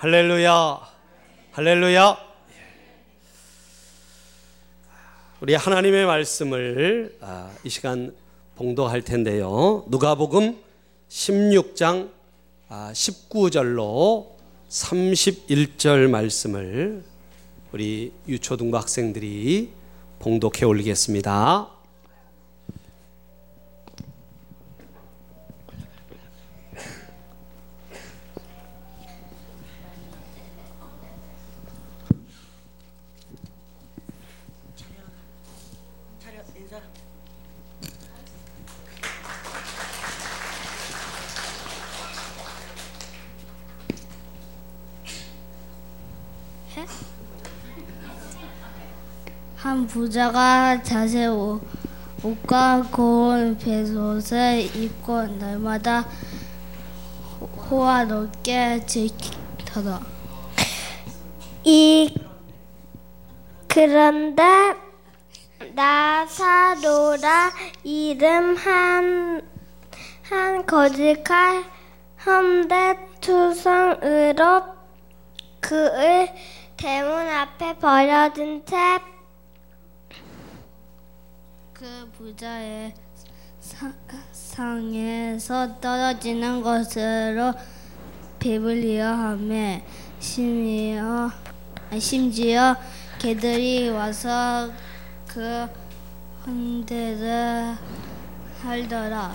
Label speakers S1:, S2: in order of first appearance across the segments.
S1: 할렐루야. 할렐루야. 우리 하나님의 말씀을 아, 이 시간 봉도할 텐데요. 누가복음 16장 19절로 31절 말씀을 우리 유초등부 학생들이 봉독해 올리겠습니다.
S2: 부자가 자세 옷, 과 고운 배옷을 입고 날마다 호화 높게 지키더라.
S3: 이 그런데 나사로라 이름 한, 한 거짓말 현대 투성으로 그의 대문 앞에 버려진 채
S2: 그 부자의 사, 상에서 떨어지는 것으로 하며 심지어, 심지어 개들이 와서 그 헌대를 할더라.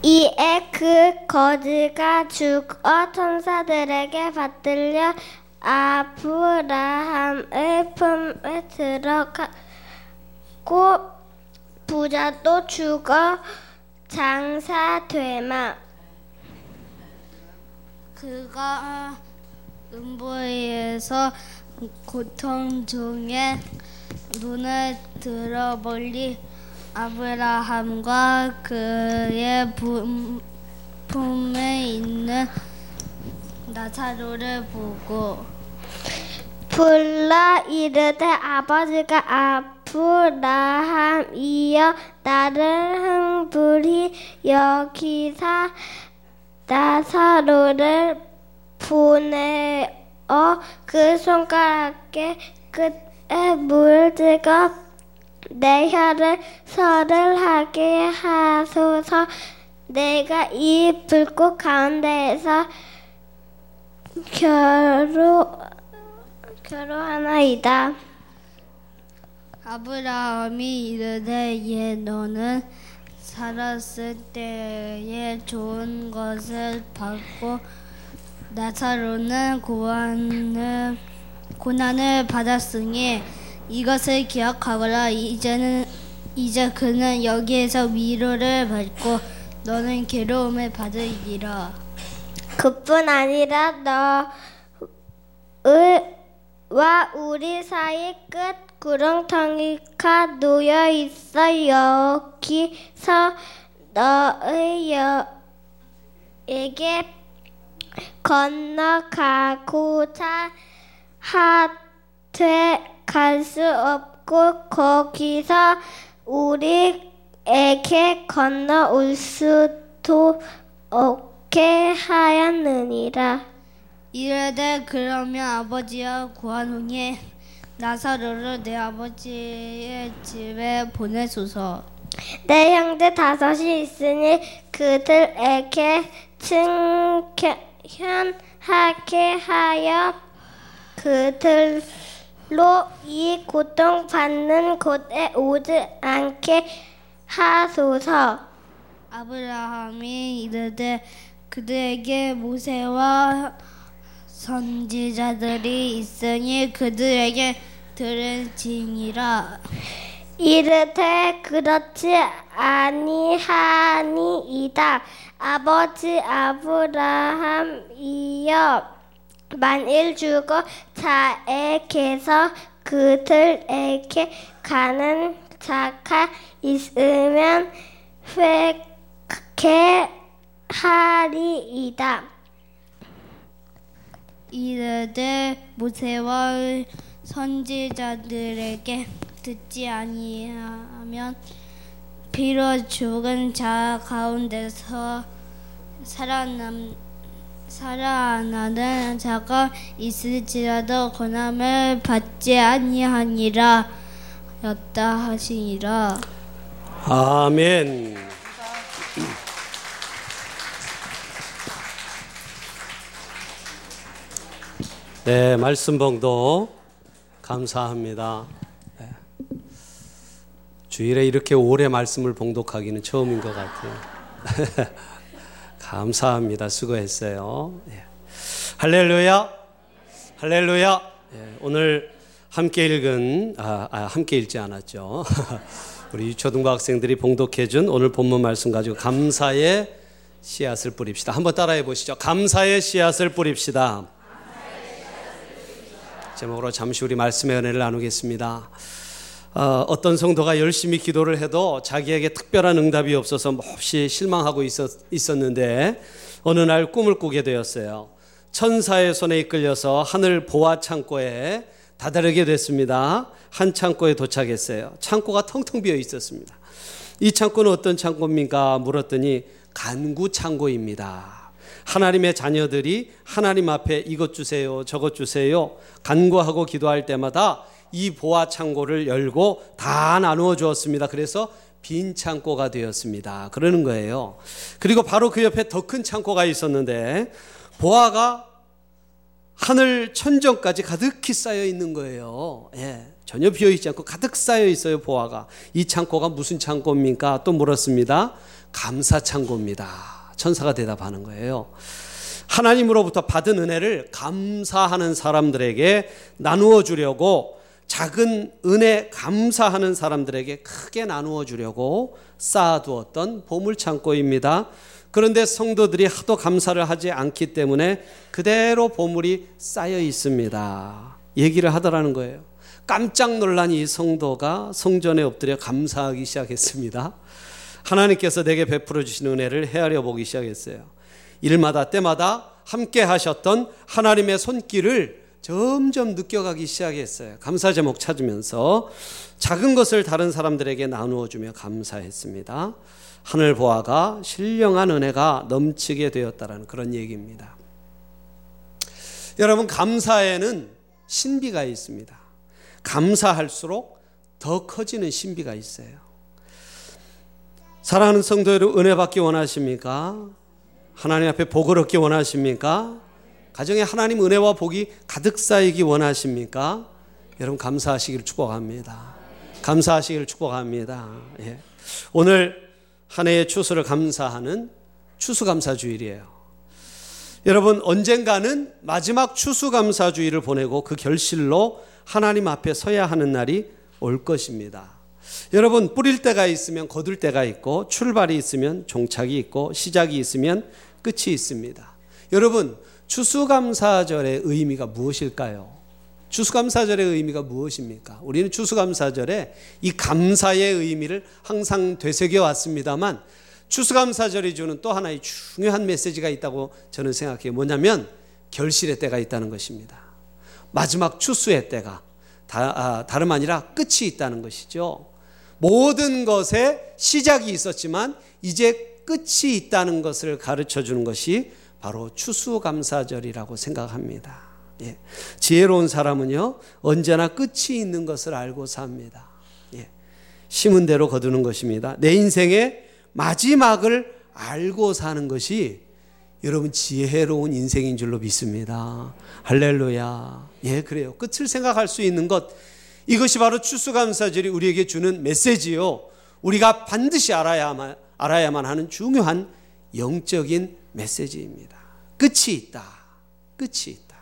S3: 이에 그 거지가 죽어 천사들에게 받들려 아브라함의 품에 들어가 고 부자도 죽어 장사되마.
S2: 그가 음보에서 고통 중에 눈을 들어 멀리 아브라함과 그의 품, 품에 있는 나사로를 보고
S3: 불러 이르되 아버지가 아 브라함이여 나를 흥불히 여기사 나사로를 보내어 그 손가락에 끝에 물 찍어 내 혀를 설을 하게 하소서 내가 이 불꽃 가운데에서 결혼 결혼하나이다.
S2: 아브라함이 이르되 예 너는 살았을 때에 좋은 것을 받고 나사로는 고난을 고난을 받았으니 이것을 기억하거라. 이제는 이제 그는 여기에서 위로를 받고 너는 괴로움을 받으리라.
S3: 그뿐 아니라 너와 우리 사이 끝 구렁텅이 가 놓여 있어 여기서 너에게 건너가고자 하되 갈 수 없고 거기서 우리에게 건너올 수도 없게 하였느니라.
S2: 이르되 그러면 아버지와 고아노니 나사로를 내 아버지의 집에 보내소서.
S3: 내 형제 다섯이 있으니 그들에게 승현하게 하여 그들로 이 고통받는 곳에 오지 않게 하소서.
S2: 아브라함이 이르되 그들에게 모세와 선지자들이 있으니 그들에게 들을지니라.
S3: 이르되 그렇지 아니하니이다. 아버지 아브라함이여 만일 주고 자에게서 그들에게 가는 자가 있으면 회개 하리이다.
S2: 이르되 모세와 선지자들에게 듣지 아니하면 비록 죽은 자 가운데서 살아남 살아나는 자가 있을지라도 고난을 받지 아니하니라 였다 하시니라
S1: 아멘. 네, 말씀 봉도 감사합니다. 네. 주일에 이렇게 오래 말씀을 봉독하기는 처음인 것 같아요. 감사합니다. 수고했어요. 예. 할렐루야, 할렐루야. 예, 오늘 함께 읽은 아, 아, 함께 읽지 않았죠. 우리 유초등부 학생들이 봉독해준 오늘 본문 말씀 가지고 감사의 씨앗을 뿌립시다. 한번 따라해 보시죠. 감사의 씨앗을 뿌립시다. 제목으로 잠시 우리 말씀의 은혜를 나누겠습니다. 어, 떤 성도가 열심히 기도를 해도 자기에게 특별한 응답이 없어서 몹시 실망하고 있었, 있었는데 어느 날 꿈을 꾸게 되었어요. 천사의 손에 이끌려서 하늘 보아 창고에 다다르게 됐습니다. 한 창고에 도착했어요. 창고가 텅텅 비어 있었습니다. 이 창고는 어떤 창고입니까? 물었더니 간구 창고입니다. 하나님의 자녀들이 하나님 앞에 이것 주세요, 저것 주세요, 간구하고 기도할 때마다 이 보아 창고를 열고 다 나누어 주었습니다. 그래서 빈 창고가 되었습니다. 그러는 거예요. 그리고 바로 그 옆에 더 큰 창고가 있었는데 보아가 하늘 천정까지 가득히 쌓여 있는 거예요. 예, 전혀 비어 있지 않고 가득 쌓여 있어요, 보아가. 이 창고가 무슨 창고입니까? 또 물었습니다. 감사 창고입니다. 천사가 대답하는 거예요. 하나님으로부터 받은 은혜를 감사하는 사람들에게 나누어 주려고 작은 은혜 감사하는 사람들에게 크게 나누어 주려고 쌓아두었던 보물 창고입니다. 그런데 성도들이 하도 감사를 하지 않기 때문에 그대로 보물이 쌓여 있습니다. 얘기를 하더라는 거예요. 깜짝 놀란 이 성도가 성전에 엎드려 감사하기 시작했습니다. 하나님께서 내게 베풀어 주신 은혜를 헤아려 보기 시작했어요. 일마다 때마다 함께 하셨던 하나님의 손길을 점점 느껴가기 시작했어요. 감사 제목 찾으면서 작은 것을 다른 사람들에게 나누어 주며 감사했습니다. 하늘 보아가 신령한 은혜가 넘치게 되었다라는 그런 얘기입니다. 여러분 감사에는 신비가 있습니다. 감사할수록 더 커지는 신비가 있어요. 사랑하는 성도 여러분 은혜 받기 원하십니까? 하나님 앞에 복을 얻기 원하십니까? 가정에 하나님 은혜와 복이 가득 쌓이기 원하십니까? 여러분 감사하시기를 축복합니다. 감사하시기를 축복합니다. 예. 오늘 한 해의 추수를 감사하는 추수감사주일이에요. 여러분 언젠가는 마지막 추수감사주일을 보내고 그 결실로 하나님 앞에 서야 하는 날이 올 것입니다. 여러분 뿌릴 때가 있으면 거둘 때가 있고 출발이 있으면 종착이 있고 시작이 있으면 끝이 있습니다. 여러분 추수감사절의 의미가 무엇일까요? 추수감사절의 의미가 무엇입니까? 우리는 추수감사절에 이 감사의 의미를 항상 되새겨 왔습니다만 추수감사절이 주는 또 하나의 중요한 메시지가 있다고 저는 생각해요. 뭐냐면 결실의 때가 있다는 것입니다. 마지막 추수의 때가 다, 아, 다름 아니라 끝이 있다는 것이죠. 모든 것에 시작이 있었지만 이제 끝이 있다는 것을 가르쳐 주는 것이 바로 추수감사절이라고 생각합니다. 예. 지혜로운 사람은요, 언제나 끝이 있는 것을 알고 삽니다. 예. 심은 대로 거두는 것입니다. 내 인생의 마지막을 알고 사는 것이 여러분 지혜로운 인생인 줄로 믿습니다. 할렐루야. 예, 그래요. 끝을 생각할 수 있는 것, 이것이 바로 추수감사절이 우리에게 주는 메시지요. 우리가 반드시 알아야만, 알아야만 하는 중요한 영적인 메시지입니다. 끝이 있다. 끝이 있다.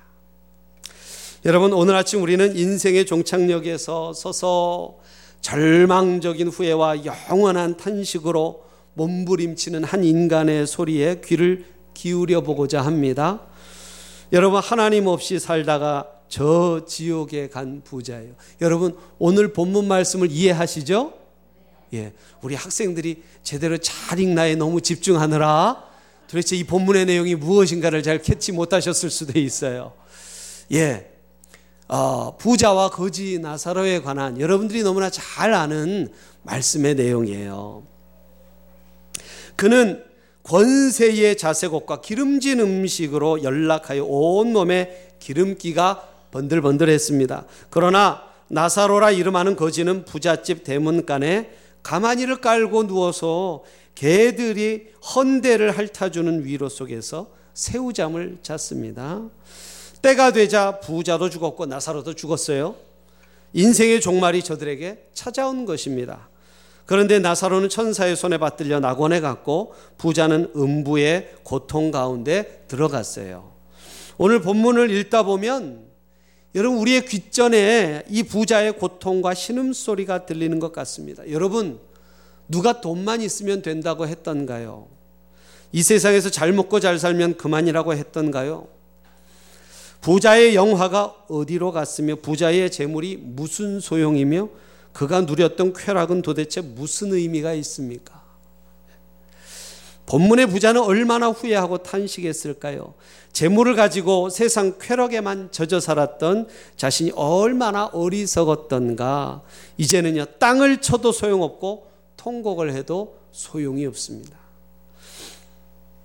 S1: 여러분, 오늘 아침 우리는 인생의 종착역에서 서서 절망적인 후회와 영원한 탄식으로 몸부림치는 한 인간의 소리에 귀를 기울여 보고자 합니다. 여러분, 하나님 없이 살다가 저 지옥에 간 부자예요. 여러분, 오늘 본문 말씀을 이해하시죠? 예. 우리 학생들이 제대로 잘 읽나에 너무 집중하느라 도대체 이 본문의 내용이 무엇인가를 잘 캐치 못하셨을 수도 있어요. 예. 어, 부자와 거지 나사로에 관한 여러분들이 너무나 잘 아는 말씀의 내용이에요. 그는 권세의 자색옷과 기름진 음식으로 연락하여 온 몸에 기름기가 번들번들했습니다. 그러나 나사로라 이름하는 거지는 부잣집 대문간에 가마니를 깔고 누워서 개들이 헌대를 핥아주는 위로 속에서 새우잠을 잤습니다. 때가 되자 부자도 죽었고 나사로도 죽었어요. 인생의 종말이 저들에게 찾아온 것입니다. 그런데 나사로는 천사의 손에 받들려 낙원에 갔고 부자는 음부의 고통 가운데 들어갔어요. 오늘 본문을 읽다 보면 여러분 우리의 귓전에 이 부자의 고통과 신음소리가 들리는 것 같습니다. 여러분 누가 돈만 있으면 된다고 했던가요? 이 세상에서 잘 먹고 잘 살면 그만이라고 했던가요? 부자의 영화가 어디로 갔으며 부자의 재물이 무슨 소용이며 그가 누렸던 쾌락은 도대체 무슨 의미가 있습니까? 본문의 부자는 얼마나 후회하고 탄식했을까요? 재물을 가지고 세상 쾌락에만 젖어 살았던 자신이 얼마나 어리석었던가. 이제는요, 땅을 쳐도 소용없고 통곡을 해도 소용이 없습니다.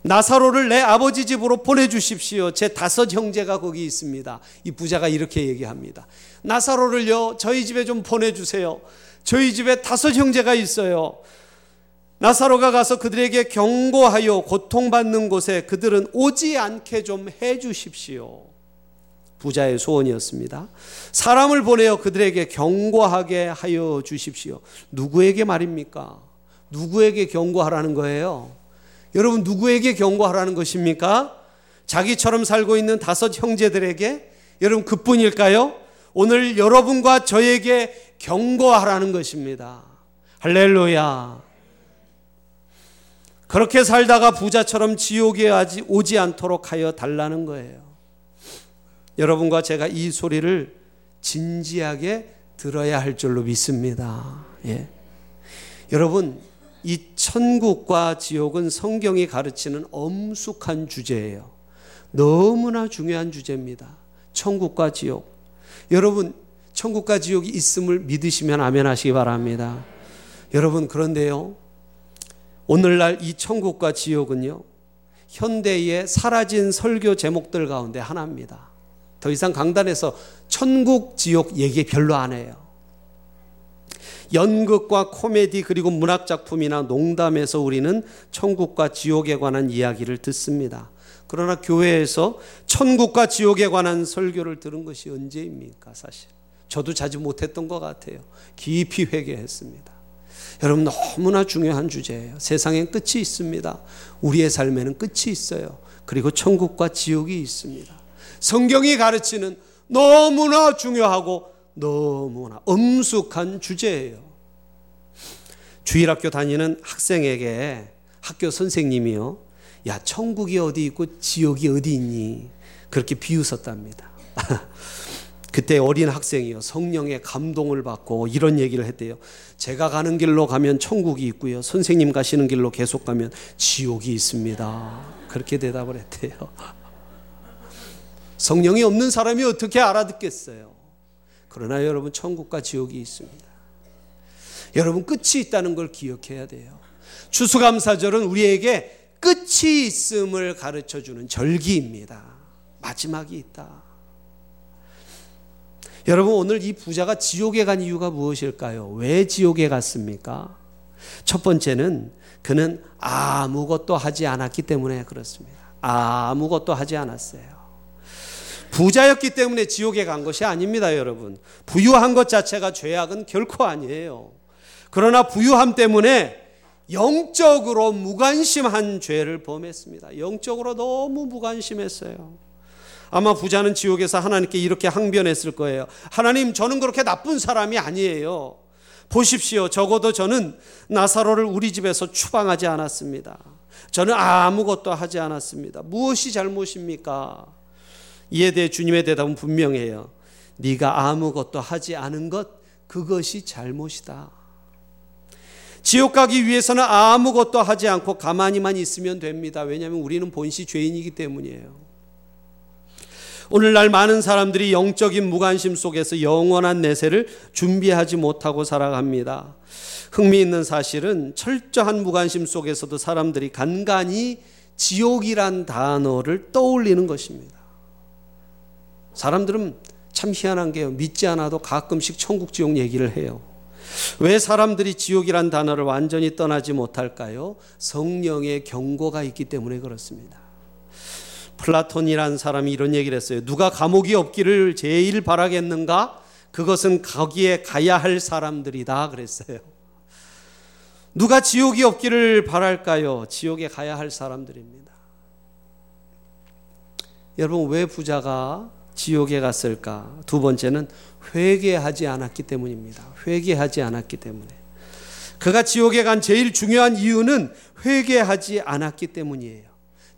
S1: 나사로를 내 아버지 집으로 보내주십시오. 제 다섯 형제가 거기 있습니다. 이 부자가 이렇게 얘기합니다. 나사로를요, 저희 집에 좀 보내주세요. 저희 집에 다섯 형제가 있어요. 나사로가 가서 그들에게 경고하여 고통받는 곳에 그들은 오지 않게 좀 해주십시오. 부자의 소원이었습니다. 사람을 보내어 그들에게 경고하게 하여 주십시오. 누구에게 말입니까? 누구에게 경고하라는 거예요? 여러분, 누구에게 경고하라는 것입니까? 자기처럼 살고 있는 다섯 형제들에게? 여러분, 그뿐일까요? 오늘 여러분과 저에게 경고하라는 것입니다. 할렐루야. 그렇게 살다가 부자처럼 지옥에 오지 않도록 하여 달라는 거예요. 여러분과 제가 이 소리를 진지하게 들어야 할 줄로 믿습니다. 예. 여러분, 이 천국과 지옥은 성경이 가르치는 엄숙한 주제예요. 너무나 중요한 주제입니다. 천국과 지옥. 여러분, 천국과 지옥이 있음을 믿으시면 아멘 하시기 바랍니다. 여러분, 그런데요. 오늘날 이 천국과 지옥은요, 현대의 사라진 설교 제목들 가운데 하나입니다. 더 이상 강단에서 천국, 지옥 얘기 별로 안 해요. 연극과 코미디 그리고 문학 작품이나 농담에서 우리는 천국과 지옥에 관한 이야기를 듣습니다. 그러나 교회에서 천국과 지옥에 관한 설교를 들은 것이 언제입니까, 사실? 저도 자주 못했던 것 같아요. 깊이 회개했습니다. 여러분 너무나 중요한 주제예요. 세상엔 끝이 있습니다. 우리의 삶에는 끝이 있어요. 그리고 천국과 지옥이 있습니다. 성경이 가르치는 너무나 중요하고 너무나 엄숙한 주제예요. 주일학교 다니는 학생에게 학교 선생님이요. 야, 천국이 어디 있고 지옥이 어디 있니? 그렇게 비웃었답니다. 그때 어린 학생이요. 성령의 감동을 받고 이런 얘기를 했대요. 제가 가는 길로 가면 천국이 있고요. 선생님 가시는 길로 계속 가면 지옥이 있습니다. 그렇게 대답을 했대요. 성령이 없는 사람이 어떻게 알아듣겠어요? 그러나 여러분, 천국과 지옥이 있습니다. 여러분, 끝이 있다는 걸 기억해야 돼요. 추수감사절은 우리에게 끝이 있음을 가르쳐 주는 절기입니다. 마지막이 있다. 여러분 오늘 이 부자가 지옥에 간 이유가 무엇일까요? 왜 지옥에 갔습니까? 첫 번째는 그는 아무것도 하지 않았기 때문에 그렇습니다. 아무것도 하지 않았어요. 부자였기 때문에 지옥에 간 것이 아닙니다, 여러분. 부유한 것 자체가 죄악은 결코 아니에요. 그러나 부유함 때문에 영적으로 무관심한 죄를 범했습니다. 영적으로 너무 무관심했어요. 아마 부자는 지옥에서 하나님께 이렇게 항변했을 거예요. 하나님, 저는 그렇게 나쁜 사람이 아니에요. 보십시오. 적어도 저는 나사로를 우리 집에서 추방하지 않았습니다. 저는 아무것도 하지 않았습니다. 무엇이 잘못입니까? 이에 대해 주님의 대답은 분명해요. 네가 아무것도 하지 않은 것 그것이 잘못이다. 지옥 가기 위해서는 아무것도 하지 않고 가만히만 있으면 됩니다. 왜냐하면 우리는 본시 죄인이기 때문이에요. 오늘날 많은 사람들이 영적인 무관심 속에서 영원한 내세를 준비하지 못하고 살아갑니다. 흥미있는 사실은 철저한 무관심 속에서도 사람들이 간간히 지옥이란 단어를 떠올리는 것입니다. 사람들은 참 희한한 게요. 믿지 않아도 가끔씩 천국 지옥 얘기를 해요. 왜 사람들이 지옥이란 단어를 완전히 떠나지 못할까요? 성령의 경고가 있기 때문에 그렇습니다. 플라톤이란 사람이 이런 얘기를 했어요. 누가 감옥이 없기를 제일 바라겠는가? 그것은 거기에 가야 할 사람들이다 그랬어요. 누가 지옥이 없기를 바랄까요? 지옥에 가야 할 사람들입니다. 여러분 왜 부자가 지옥에 갔을까? 두 번째는 회개하지 않았기 때문입니다. 회개하지 않았기 때문에. 그가 지옥에 간 제일 중요한 이유는 회개하지 않았기 때문이에요.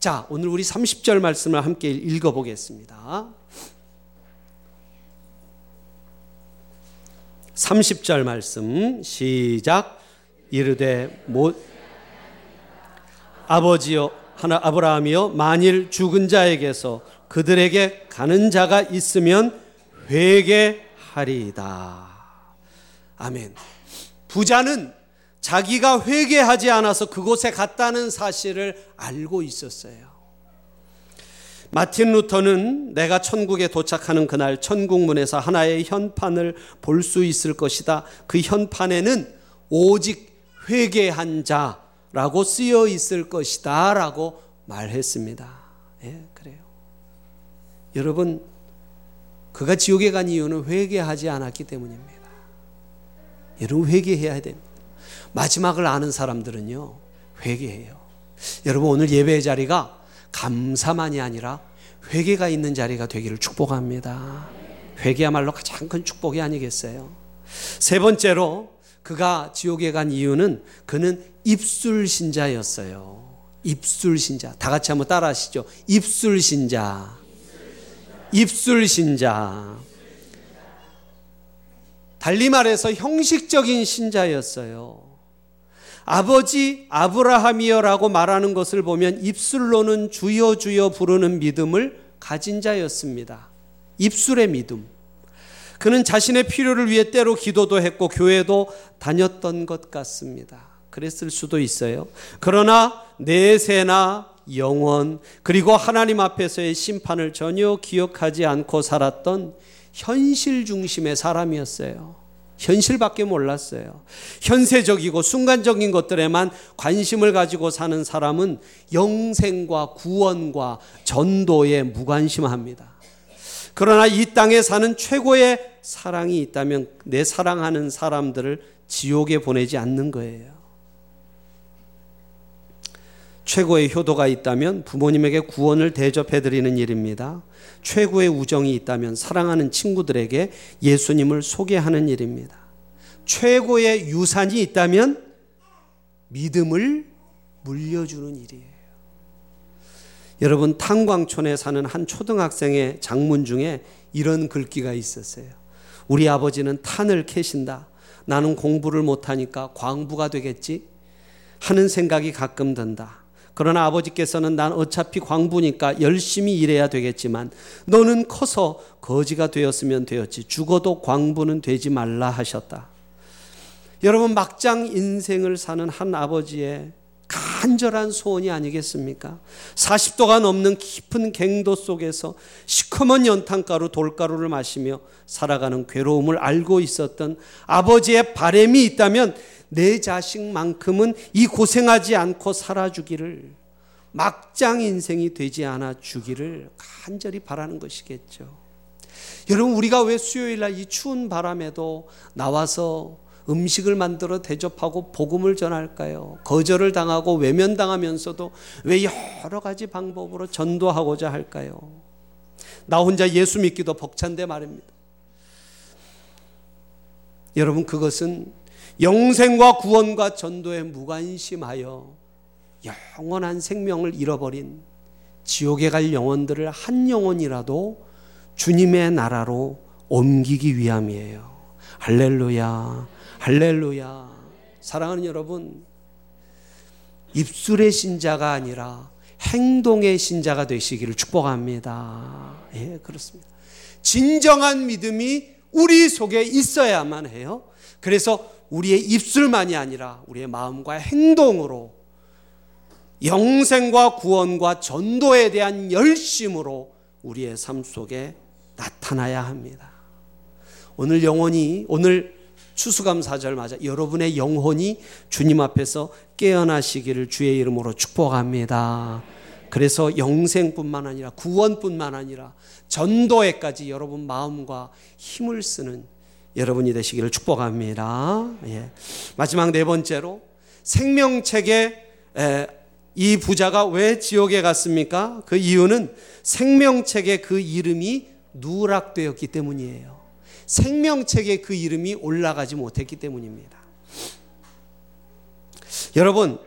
S1: 자, 오늘 우리 30절 말씀을 함께 읽어 보겠습니다. 30절 말씀 시작 이르되 못 아버지여 하나 아브라함이여 만일 죽은 자에게서 그들에게 가는 자가 있으면 회개하리이다. 아멘. 부자는 자기가 회개하지 않아서 그곳에 갔다는 사실을 알고 있었어요. 마틴 루터는 내가 천국에 도착하는 그날 천국문에서 하나의 현판을 볼 수 있을 것이다. 그 현판에는 오직 회개한 자라고 쓰여 있을 것이다. 라고 말했습니다. 예, 그래요. 여러분, 그가 지옥에 간 이유는 회개하지 않았기 때문입니다. 여러분, 회개해야 됩니다. 마지막을 아는 사람들은요, 회개해요. 여러분, 오늘 예배의 자리가 감사만이 아니라 회개가 있는 자리가 되기를 축복합니다. 회개야말로 가장 큰 축복이 아니겠어요? 세 번째로 그가 지옥에 간 이유는 그는 입술 신자였어요. 입술 신자. 다 같이 한번 따라 하시죠. 입술 신자. 입술 신자. 달리 말해서 형식적인 신자였어요. 아버지 아브라함이여라고 말하는 것을 보면 입술로는 주여 주여 부르는 믿음을 가진 자였습니다. 입술의 믿음. 그는 자신의 필요를 위해 때로 기도도 했고 교회도 다녔던 것 같습니다. 그랬을 수도 있어요. 그러나 내세나 영원 그리고 하나님 앞에서의 심판을 전혀 기억하지 않고 살았던 현실 중심의 사람이었어요. 현실밖에 몰랐어요. 현세적이고 순간적인 것들에만 관심을 가지고 사는 사람은 영생과 구원과 전도에 무관심합니다. 그러나 이 땅에 사는 최고의 사랑이 있다면 내 사랑하는 사람들을 지옥에 보내지 않는 거예요. 최고의 효도가 있다면 부모님에게 구원을 대접해 드리는 일입니다. 최고의 우정이 있다면 사랑하는 친구들에게 예수님을 소개하는 일입니다. 최고의 유산이 있다면 믿음을 물려주는 일이에요. 여러분 탄광촌에 사는 한 초등학생의 장문 중에 이런 글귀가 있었어요. 우리 아버지는 탄을 캐신다. 나는 공부를 못하니까 광부가 되겠지? 하는 생각이 가끔 든다. 그러나 아버지께서는 난 어차피 광부니까 열심히 일해야 되겠지만 너는 커서 거지가 되었으면 되었지 죽어도 광부는 되지 말라 하셨다. 여러분 막장 인생을 사는 한 아버지의 간절한 소원이 아니겠습니까? 40도가 넘는 깊은 갱도 속에서 시커먼 연탄가루 돌가루를 마시며 살아가는 괴로움을 알고 있었던 아버지의 바램이 있다면 내 자식만큼은 이 고생하지 않고 살아주기를 막장 인생이 되지 않아 주기를 간절히 바라는 것이겠죠. 여러분 우리가 왜 수요일 날 이 추운 바람에도 나와서 음식을 만들어 대접하고 복음을 전할까요? 거절을 당하고 외면당하면서도 왜 여러 가지 방법으로 전도하고자 할까요? 나 혼자 예수 믿기도 벅찬데 말입니다. 여러분 그것은 영생과 구원과 전도에 무관심하여 영원한 생명을 잃어버린 지옥에 갈 영혼들을 한 영혼이라도 주님의 나라로 옮기기 위함이에요. 할렐루야, 할렐루야. 사랑하는 여러분, 입술의 신자가 아니라 행동의 신자가 되시기를 축복합니다. 예, 그렇습니다. 진정한 믿음이 우리 속에 있어야만 해요. 그래서 우리의 입술만이 아니라 우리의 마음과 행동으로 영생과 구원과 전도에 대한 열심으로 우리의 삶 속에 나타나야 합니다. 오늘 영혼이 오늘 추수감사절 맞아 여러분의 영혼이 주님 앞에서 깨어나시기를 주의 이름으로 축복합니다. 그래서 영생뿐만 아니라 구원뿐만 아니라 전도에까지 여러분 마음과 힘을 쓰는 여러분이 되시기를 축복합니다. 예. 마지막 네 번째로 생명책에 에, 이 부자가 왜 지옥에 갔습니까? 그 이유는 생명책에 그 이름이 누락되었기 때문이에요. 생명책에 그 이름이 올라가지 못했기 때문입니다. 여러분,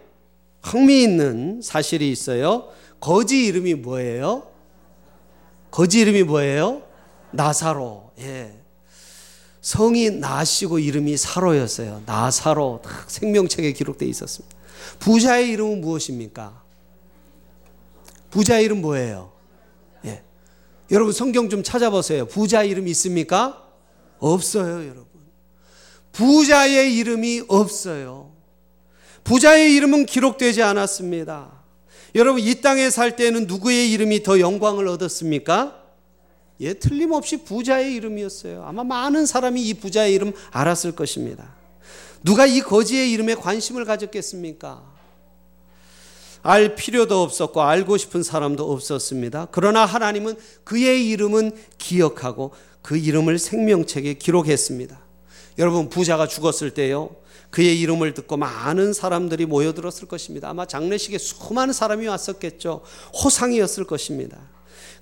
S1: 흥미있는 사실이 있어요. 거지 이름이 뭐예요? 거지 이름이 뭐예요? 나사로. 예. 성이 나시고 이름이 사로였어요. 나사로. 생명책에 기록되어 있었습니다. 부자의 이름은 무엇입니까? 부자의 이름 뭐예요? 예. 여러분 성경 좀 찾아보세요. 부자 이름 있습니까? 없어요, 여러분. 부자의 이름이 없어요. 부자의 이름은 기록되지 않았습니다. 여러분 이 땅에 살 때는 누구의 이름이 더 영광을 얻었습니까? 예, 틀림없이 부자의 이름이었어요. 아마 많은 사람이 이 부자의 이름 알았을 것입니다. 누가 이 거지의 이름에 관심을 가졌겠습니까? 알 필요도 없었고 알고 싶은 사람도 없었습니다. 그러나 하나님은 그의 이름은 기억하고 그 이름을 생명책에 기록했습니다. 여러분 부자가 죽었을 때요. 그의 이름을 듣고 많은 사람들이 모여들었을 것입니다. 아마 장례식에 수많은 사람이 왔었겠죠. 호상이었을 것입니다.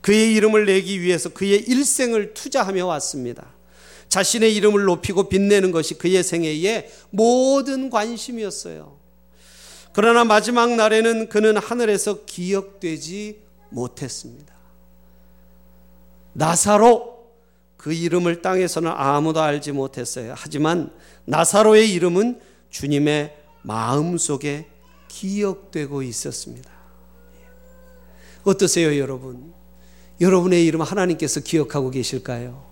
S1: 그의 이름을 내기 위해서 그의 일생을 투자하며 왔습니다. 자신의 이름을 높이고 빛내는 것이 그의 생애의 모든 관심이었어요. 그러나 마지막 날에는 그는 하늘에서 기억되지 못했습니다. 나사로 그 이름을 땅에서는 아무도 알지 못했어요. 하지만 나사로의 이름은 주님의 마음 속에 기억되고 있었습니다. 어떠세요, 여러분? 여러분의 이름 하나님께서 기억하고 계실까요?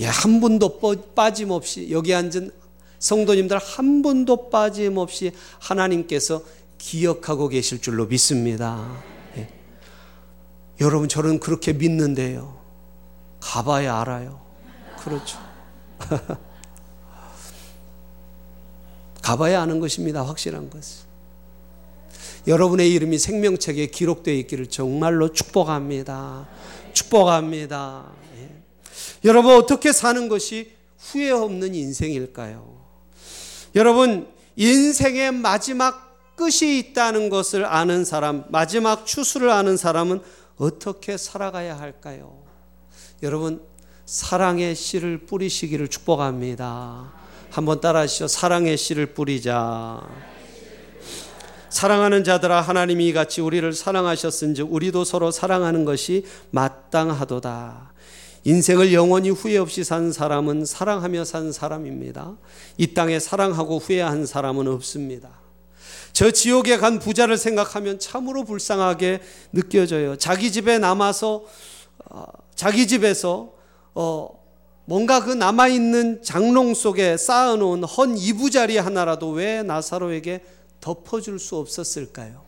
S1: 예, 한 분도 빠짐없이 여기 앉은 성도님들 한 분도 빠짐없이 하나님께서 기억하고 계실 줄로 믿습니다. 예. 여러분 저는 그렇게 믿는데요. 가봐야 알아요. 그렇죠. 가봐야 아는 것입니다. 확실한 것은. 여러분의 이름이 생명책에 기록되어 있기를 정말로 축복합니다. 축복합니다. 예. 여러분 어떻게 사는 것이 후회 없는 인생일까요? 여러분 인생의 마지막 끝이 있다는 것을 아는 사람, 마지막 추수를 아는 사람은 어떻게 살아가야 할까요? 여러분 사랑의 씨를 뿌리시기를 축복합니다. 한번 따라하시죠. 사랑의 씨를 뿌리자. 사랑하는 자들아 하나님이 같이 우리를 사랑하셨은즉 우리도 서로 사랑하는 것이 마땅하도다. 인생을 영원히 후회 없이 산 사람은 사랑하며 산 사람입니다. 이 땅에 사랑하고 후회한 사람은 없습니다. 저 지옥에 간 부자를 생각하면 참으로 불쌍하게 느껴져요. 자기 집에 남아서 어, 자기 집에서 어, 뭔가 그 남아 있는 장롱 속에 쌓아놓은 헌 이부자리 하나라도 왜 나사로에게 덮어줄 수 없었을까요?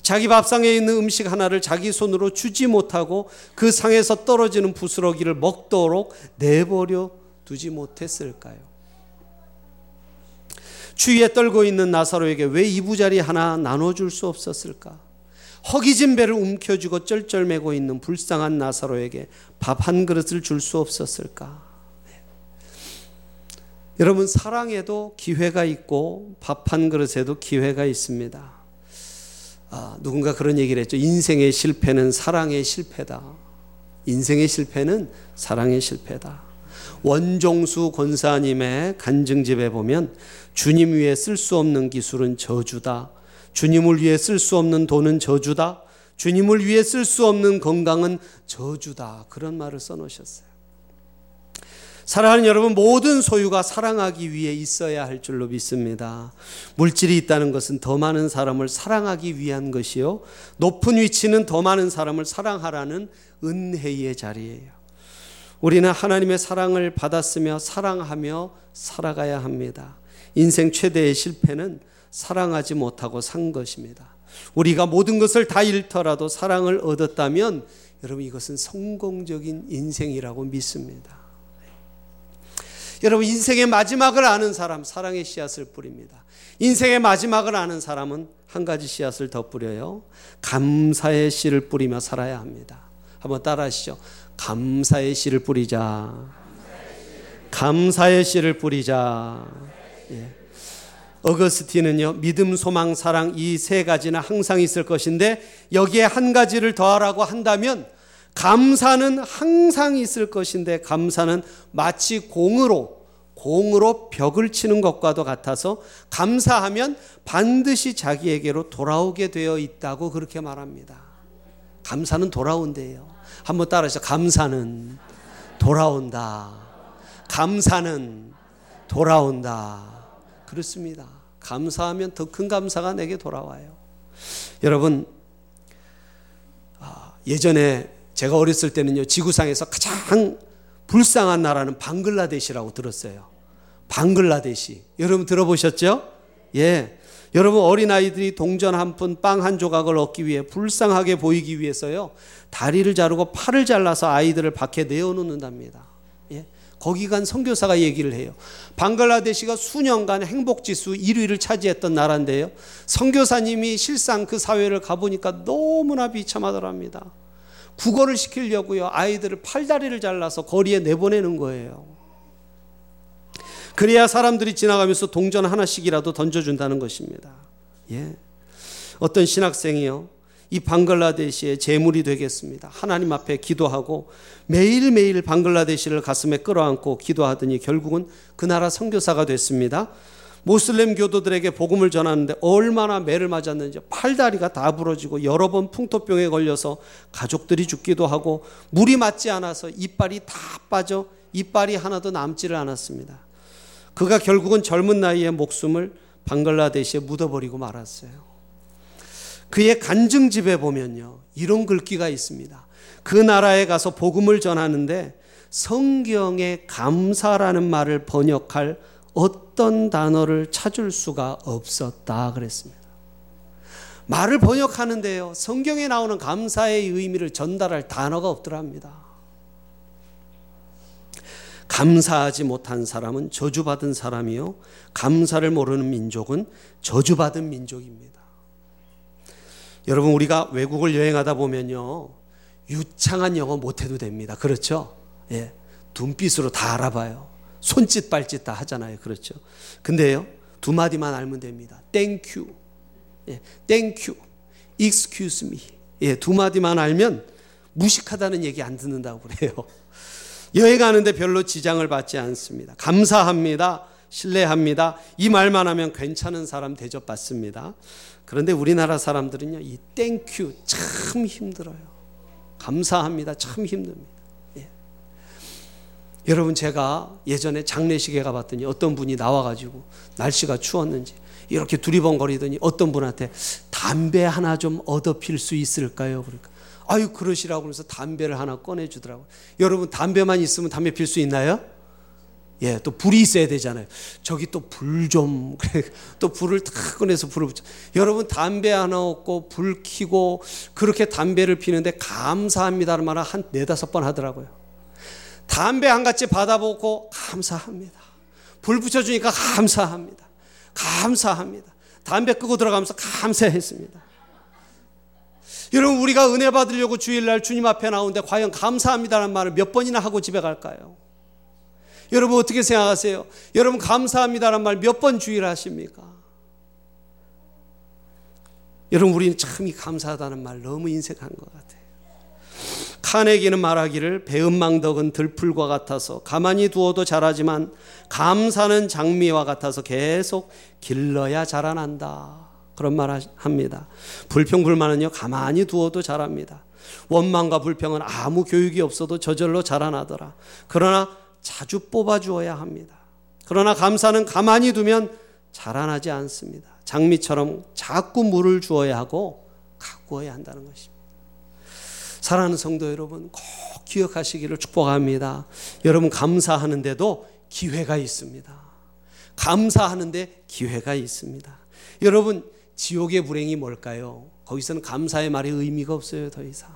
S1: 자기 밥상에 있는 음식 하나를 자기 손으로 주지 못하고 그 상에서 떨어지는 부스러기를 먹도록 내버려 두지 못했을까요? 추위에 떨고 있는 나사로에게 왜 이부자리 하나 나눠줄 수 없었을까? 허기진 배를 움켜쥐고 쩔쩔매고 있는 불쌍한 나사로에게 밥 한 그릇을 줄 수 없었을까? 여러분 사랑에도 기회가 있고 밥 한 그릇에도 기회가 있습니다. 아, 누군가 그런 얘기를 했죠. 인생의 실패는 사랑의 실패다. 인생의 실패는 사랑의 실패다. 원종수 권사님의 간증집에 보면 주님 위에 쓸 수 없는 기술은 저주다. 주님을 위해 쓸 수 없는 돈은 저주다. 주님을 위해 쓸 수 없는 건강은 저주다. 그런 말을 써놓으셨어요. 사랑하는 여러분, 모든 소유가 사랑하기 위해 있어야 할 줄로 믿습니다. 물질이 있다는 것은 더 많은 사람을 사랑하기 위한 것이요. 높은 위치는 더 많은 사람을 사랑하라는 은혜의 자리예요. 우리는 하나님의 사랑을 받았으며 사랑하며 살아가야 합니다. 인생 최대의 실패는 사랑하지 못하고 산 것입니다. 우리가 모든 것을 다 잃더라도 사랑을 얻었다면 여러분 이것은 성공적인 인생이라고 믿습니다. 여러분 인생의 마지막을 아는 사람 사랑의 씨앗을 뿌립니다. 인생의 마지막을 아는 사람은 한 가지 씨앗을 더 뿌려요. 감사의 씨를 뿌리며 살아야 합니다. 한번 따라하시죠. 감사의 씨를 뿌리자. 감사의 씨를 뿌리자. 예. 어거스틴은요, 믿음, 소망, 사랑 이 세 가지는 항상 있을 것인데 여기에 한 가지를 더하라고 한다면 감사는 항상 있을 것인데 감사는 마치 공으로 공으로 벽을 치는 것과도 같아서 감사하면 반드시 자기에게로 돌아오게 되어 있다고 그렇게 말합니다. 감사는 돌아온대요. 한번 따라하시죠. 감사는 돌아온다. 감사는 돌아온다. 그렇습니다. 감사하면 더 큰 감사가 내게 돌아와요. 여러분, 아, 예전에 제가 어렸을 때는요, 지구상에서 가장 불쌍한 나라는 방글라데시라고 들었어요. 방글라데시. 여러분 들어보셨죠? 예. 여러분 어린아이들이 동전 한 푼, 빵 한 조각을 얻기 위해 불쌍하게 보이기 위해서요. 다리를 자르고 팔을 잘라서 아이들을 밖에 내어놓는답니다. 예. 거기 간 선교사가 얘기를 해요. 방글라데시가 수년간 행복지수 1위를 차지했던 나라인데요. 선교사님이 실상 그 사회를 가보니까 너무나 비참하더랍니다. 국어를 시키려고요. 아이들을 팔다리를 잘라서 거리에 내보내는 거예요. 그래야 사람들이 지나가면서 동전 하나씩이라도 던져준다는 것입니다. 예. 어떤 신학생이요. 이 방글라데시의 재물이 되겠습니다. 하나님 앞에 기도하고 매일매일 방글라데시를 가슴에 끌어안고 기도하더니 결국은 그 나라 선교사가 됐습니다. 모슬렘 교도들에게 복음을 전하는데 얼마나 매를 맞았는지 팔다리가 다 부러지고 여러 번 풍토병에 걸려서 가족들이 죽기도 하고 물이 맞지 않아서 이빨이 다 빠져 이빨이 하나도 남지를 않았습니다. 그가 결국은 젊은 나이에 목숨을 방글라데시에 묻어버리고 말았어요. 그의 간증집에 보면요. 이런 글귀가 있습니다. 그 나라에 가서 복음을 전하는데 성경에 감사라는 말을 번역할 어떤 단어를 찾을 수가 없었다 그랬습니다. 말을 번역하는데요. 성경에 나오는 감사의 의미를 전달할 단어가 없더랍니다. 감사하지 못한 사람은 저주받은 사람이요. 감사를 모르는 민족은 저주받은 민족입니다. 여러분, 우리가 외국을 여행하다 보면요. 유창한 영어 못해도 됩니다. 그렇죠? 예. 눈빛으로 다 알아봐요. 손짓 발짓 다 하잖아요. 그렇죠. 근데요. 두 마디만 알면 됩니다. You. 예, you. Excuse me. 예, 두 마디만 알면 무식하다는 얘기 안 듣는다고 그래요. 여행하는데 별로 지장을 받지 않습니다. 감사합니다. 신뢰합니다. 이 말만 하면 괜찮은 사람 대접받습니다. 그런데 우리나라 사람들은요, 이 thank you 참 힘들어요. 감사합니다. 참 힘듭니다. 여러분 제가 예전에 장례식에 가봤더니 어떤 분이 나와가지고 날씨가 추웠는지 이렇게 두리번거리더니 어떤 분한테 담배 하나 좀 얻어 필 수 있을까요? 그러니까 아유 그러시라고 그러면서 담배를 하나 꺼내주더라고요. 여러분 담배만 있으면 담배 필 수 있나요? 예, 또 불이 있어야 되잖아요. 저기 또 불 좀, 또 불을 탁 꺼내서 불을 붙여. 여러분, 담배 하나 얻고, 불 켜고, 그렇게 담배를 피는데 감사합니다는 말을 한 네다섯 번 하더라고요. 담배 한 가지 받아보고 감사합니다. 불 붙여주니까 감사합니다. 감사합니다. 담배 끄고 들어가면서 감사했습니다. 여러분, 우리가 은혜 받으려고 주일날 주님 앞에 나오는데 과연 감사합니다라는 말을 몇 번이나 하고 집에 갈까요? 여러분, 어떻게 생각하세요? 여러분, 감사합니다라는 말 몇 번 주일 하십니까? 여러분, 우리는 참 이 감사하다는 말 너무 인색한 것 같아요. 카네기는 말하기를 배은망덕은 들풀과 같아서 가만히 두어도 자라지만 감사는 장미와 같아서 계속 길러야 자라난다. 그런 말 합니다. 불평불만은요, 가만히 두어도 자랍니다. 원망과 불평은 아무 교육이 없어도 저절로 자라나더라. 그러나 자주 뽑아 주어야 합니다. 그러나 감사는 가만히 두면 자라나지 않습니다. 장미처럼 자꾸 물을 주어야 하고 가꾸어야 한다는 것입니다. 사랑하는 성도 여러분, 꼭 기억하시기를 축복합니다. 여러분, 감사하는데도 기회가 있습니다. 감사하는데 기회가 있습니다. 여러분, 지옥의 불행이 뭘까요? 거기서는 감사의 말이 의미가 없어요, 더 이상.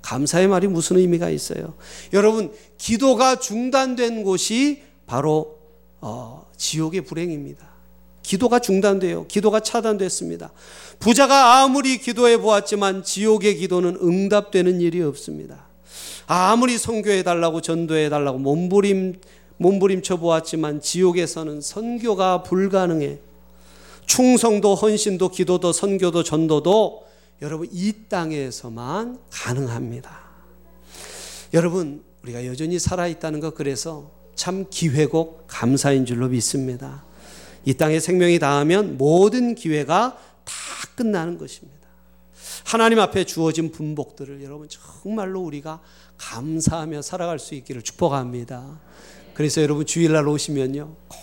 S1: 감사의 말이 무슨 의미가 있어요? 여러분, 기도가 중단된 곳이 바로 어, 지옥의 불행입니다. 기도가 중단돼요. 기도가 차단됐습니다. 부자가 아무리 기도해 보았지만 지옥의 기도는 응답되는 일이 없습니다. 아무리 선교해 달라고 전도해 달라고 몸부림 몸부림쳐 보았지만 지옥에서는 선교가 불가능해. 충성도 헌신도 기도도 선교도 전도도 여러분 이 땅에서만 가능합니다. 여러분 우리가 여전히 살아 있다는 것 그래서 참 기회고 감사인 줄로 믿습니다. 이 땅에 생명이 닿으면 모든 기회가 다 끝나는 것입니다. 하나님 앞에 주어진 분복들을 여러분 정말로 우리가 감사하며 살아갈 수 있기를 축복합니다. 그래서 여러분 주일날 오시면요. 꼭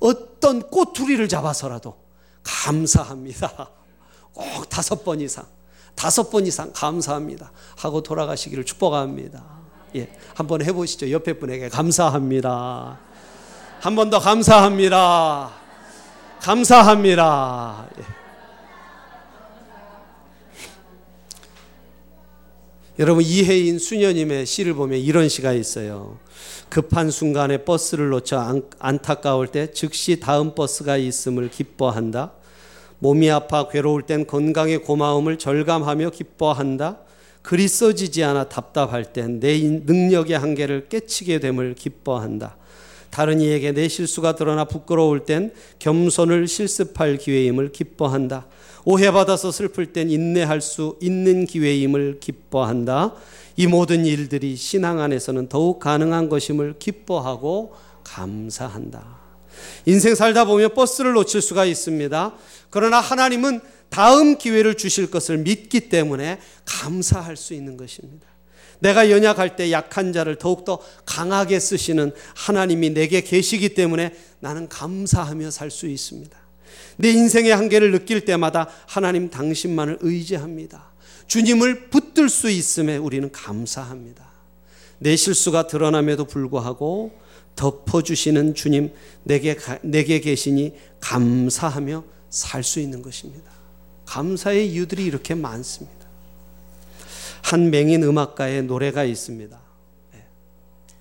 S1: 어떤 꼬투리를 잡아서라도 감사합니다. 꼭 다섯 번 이상, 다섯 번 이상 감사합니다. 하고 돌아가시기를 축복합니다. 예, 한번 해보시죠. 옆에 분에게 감사합니다. 한 번 더 감사합니다. 감사합니다. 예. 여러분 이혜인 수녀님의 시를 보면 이런 시가 있어요. 급한 순간에 버스를 놓쳐 안 타까울 때 즉시 다음 버스가 있음을 기뻐한다. 몸이 아파 괴로울 땐 건강의 고마움을 절감하며 기뻐한다. 글이 써지지 않아 답답할 땐 내 능력의 한계를 깨치게 됨을 기뻐한다. 다른 이에게 내 실수가 드러나 부끄러울 땐 겸손을 실습할 기회임을 기뻐한다. 오해받아서 슬플 땐 인내할 수 있는 기회임을 기뻐한다. 이 모든 일들이 신앙 안에서는 더욱 가능한 것임을 기뻐하고 감사한다. 인생 살다 보면 버스를 놓칠 수가 있습니다. 그러나 하나님은 다음 기회를 주실 것을 믿기 때문에 감사할 수 있는 것입니다. 내가 연약할 때 약한 자를 더욱더 강하게 쓰시는 하나님이 내게 계시기 때문에 나는 감사하며 살 수 있습니다. 내 인생의 한계를 느낄 때마다 하나님 당신만을 의지합니다. 주님을 붙들 수 있음에 우리는 감사합니다. 내 실수가 드러남에도 불구하고 덮어주시는 주님 내게, 내게 계시니 감사하며 살 수 있는 것입니다. 감사의 이유들이 이렇게 많습니다. 한 맹인 음악가의 노래가 있습니다. 예.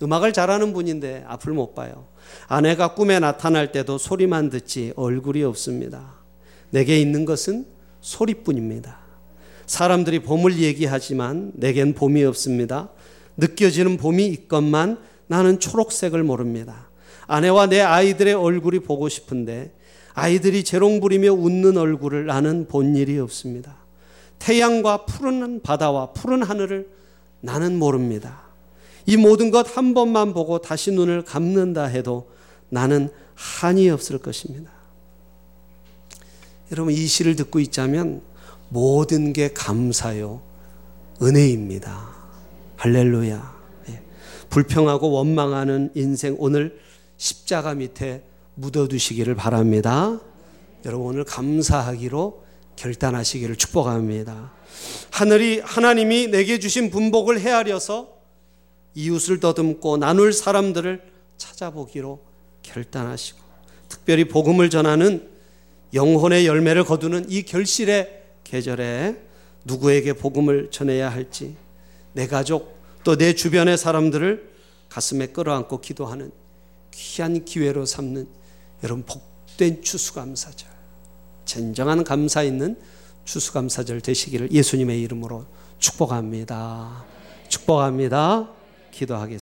S1: 음악을 잘하는 분인데 앞을 못 봐요. 아내가 꿈에 나타날 때도 소리만 듣지 얼굴이 없습니다. 내게 있는 것은 소리뿐입니다. 사람들이 봄을 얘기하지만 내겐 봄이 없습니다. 느껴지는 봄이 있건만 나는 초록색을 모릅니다. 아내와 내 아이들의 얼굴이 보고 싶은데 아이들이 재롱부리며 웃는 얼굴을 나는 본 일이 없습니다. 태양과 푸른 바다와 푸른 하늘을 나는 모릅니다. 이 모든 것 한 번만 보고 다시 눈을 감는다 해도 나는 한이 없을 것입니다. 여러분 이 시를 듣고 있자면 모든 게 감사요 은혜입니다. 할렐루야. 예. 불평하고 원망하는 인생 오늘 십자가 밑에 묻어두시기를 바랍니다. 여러분 오늘 감사하기로 결단하시기를 축복합니다. 하늘이 하나님이 내게 주신 분복을 헤아려서 이웃을 더듬고 나눌 사람들을 찾아보기로 결단하시고 특별히 복음을 전하는 영혼의 열매를 거두는 이 결실의 계절에 누구에게 복음을 전해야 할지 내 가족 또 내 주변의 사람들을 가슴에 끌어안고 기도하는 귀한 기회로 삼는 여러분 복된 추수감사절 진정한 감사 있는 추수감사절 되시기를 예수님의 이름으로 축복합니다. 축복합니다. 기도하겠습니다.